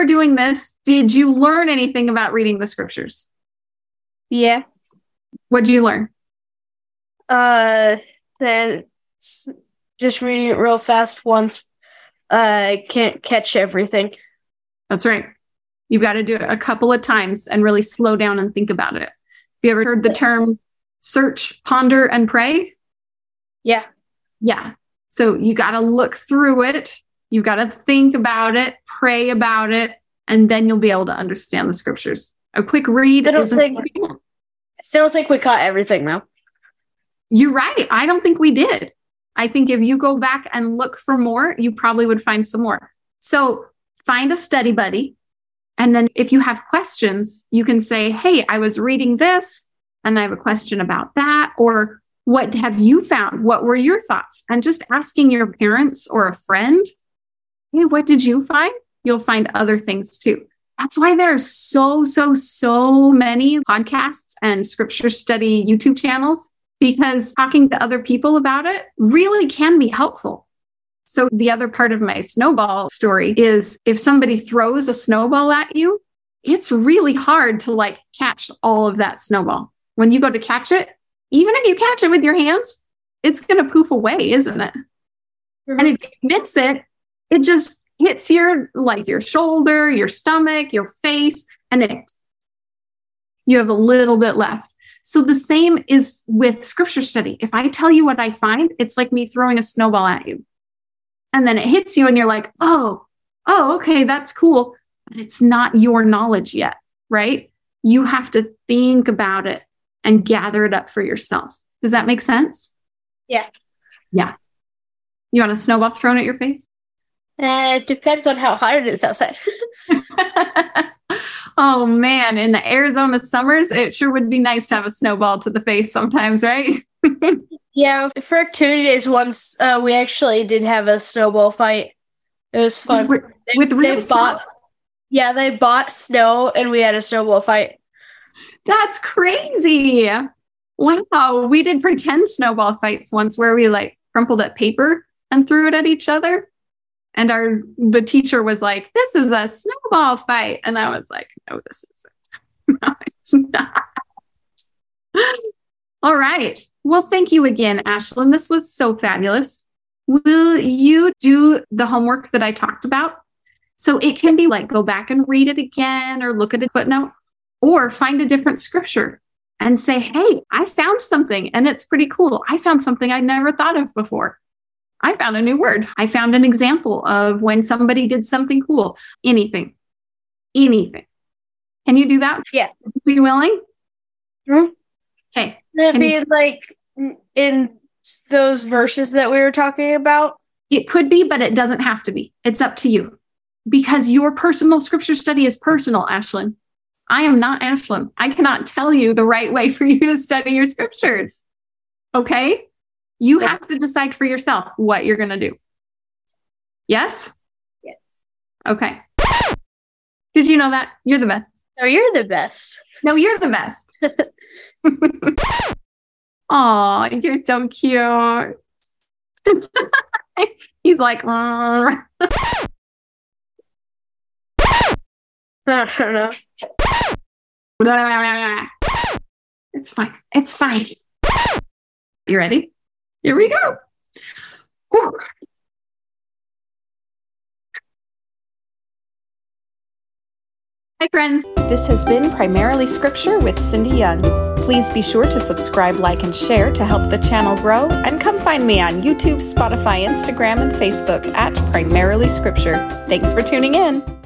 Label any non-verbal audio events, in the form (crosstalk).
for doing this, did you learn anything about reading the scriptures? Yeah. What did you learn? Uh, then just reading it real fast once. uh, I can't catch everything. That's right. You've got to do it a couple of times and really slow down and think about it. Have you ever heard the term search, ponder, and pray? Yeah. Yeah. So you got to look through it. You got to think about it, pray about it, and then you'll be able to understand the scriptures. A quick read I don't think- I still don't think we caught everything though. You're right. I don't think we did. I think if you go back and look for more, you probably would find some more. So find a study buddy. And then if you have questions, you can say, Hey, I was reading this and I have a question about that. Or what have you found? What were your thoughts? And just asking your parents or a friend, Hey, what did you find? You'll find other things too. That's why there are so, so, so many podcasts and scripture study YouTube channels because talking to other people about it really can be helpful. So, the other part of my snowball story is if somebody throws a snowball at you, it's really hard to like catch all of that snowball. When you go to catch it, even if you catch it with your hands, it's going to poof away, isn't it? And mm-hmm. if you miss it, it just hits your like your shoulder, your stomach, your face, and it you have a little bit left. So the same is with scripture study. If I tell you what I find, it's like me throwing a snowball at you. And then it hits you and you're like, "Oh, oh, okay, that's cool." But it's not your knowledge yet, right? You have to think about it and gather it up for yourself. Does that make sense? Yeah. Yeah. You want a snowball thrown at your face? Uh, it depends on how hot it is outside. (laughs) oh man, in the Arizona summers, it sure would be nice to have a snowball to the face sometimes, right? (laughs) yeah, for two days once, uh, we actually did have a snowball fight. It was fun. With, They- with real they snow? bought, yeah, they bought snow and we had a snowball fight. That's crazy. Wow. We did pretend snowball fights once where we like crumpled up paper and threw it at each other. And our the teacher was like, This is a snowball fight. And I was like, No, this isn't. (laughs) No, it's not. All right. Well, thank you again, Ashlyn. This was so fabulous. Will you do the homework that I talked about? So it can be like go back and read it again or look at a footnote or find a different scripture and say, Hey, I found something and it's pretty cool. I found something I'd never thought of before. I found a new word. I found an example of when somebody did something cool. Anything, anything. Can you do that? Yeah. You willing? Mhm. Okay. It'd be you- like in those verses that we were talking about. It could be, but it doesn't have to be. It's up to you because your personal scripture study is personal, Ashlyn. I am not Ashlyn. I cannot tell you the right way for you to study your scriptures. Okay? You have to decide for yourself what you're going to do. Yes? Yeah. Okay. Did you know that? You're the best. No, you're the best. No, you're the best. (laughs) Oh, you're so cute. (laughs) He's like, "Mm." I don't know. It's fine. It's fine. You ready? Here we go. Whew. Hi, friends. This has been Primarily Scripture with Cindy Young. Please be sure to subscribe, like, and share to help the channel grow. And come find me on YouTube, Spotify, Instagram, and Facebook at Primarily Scripture. Thanks for tuning in.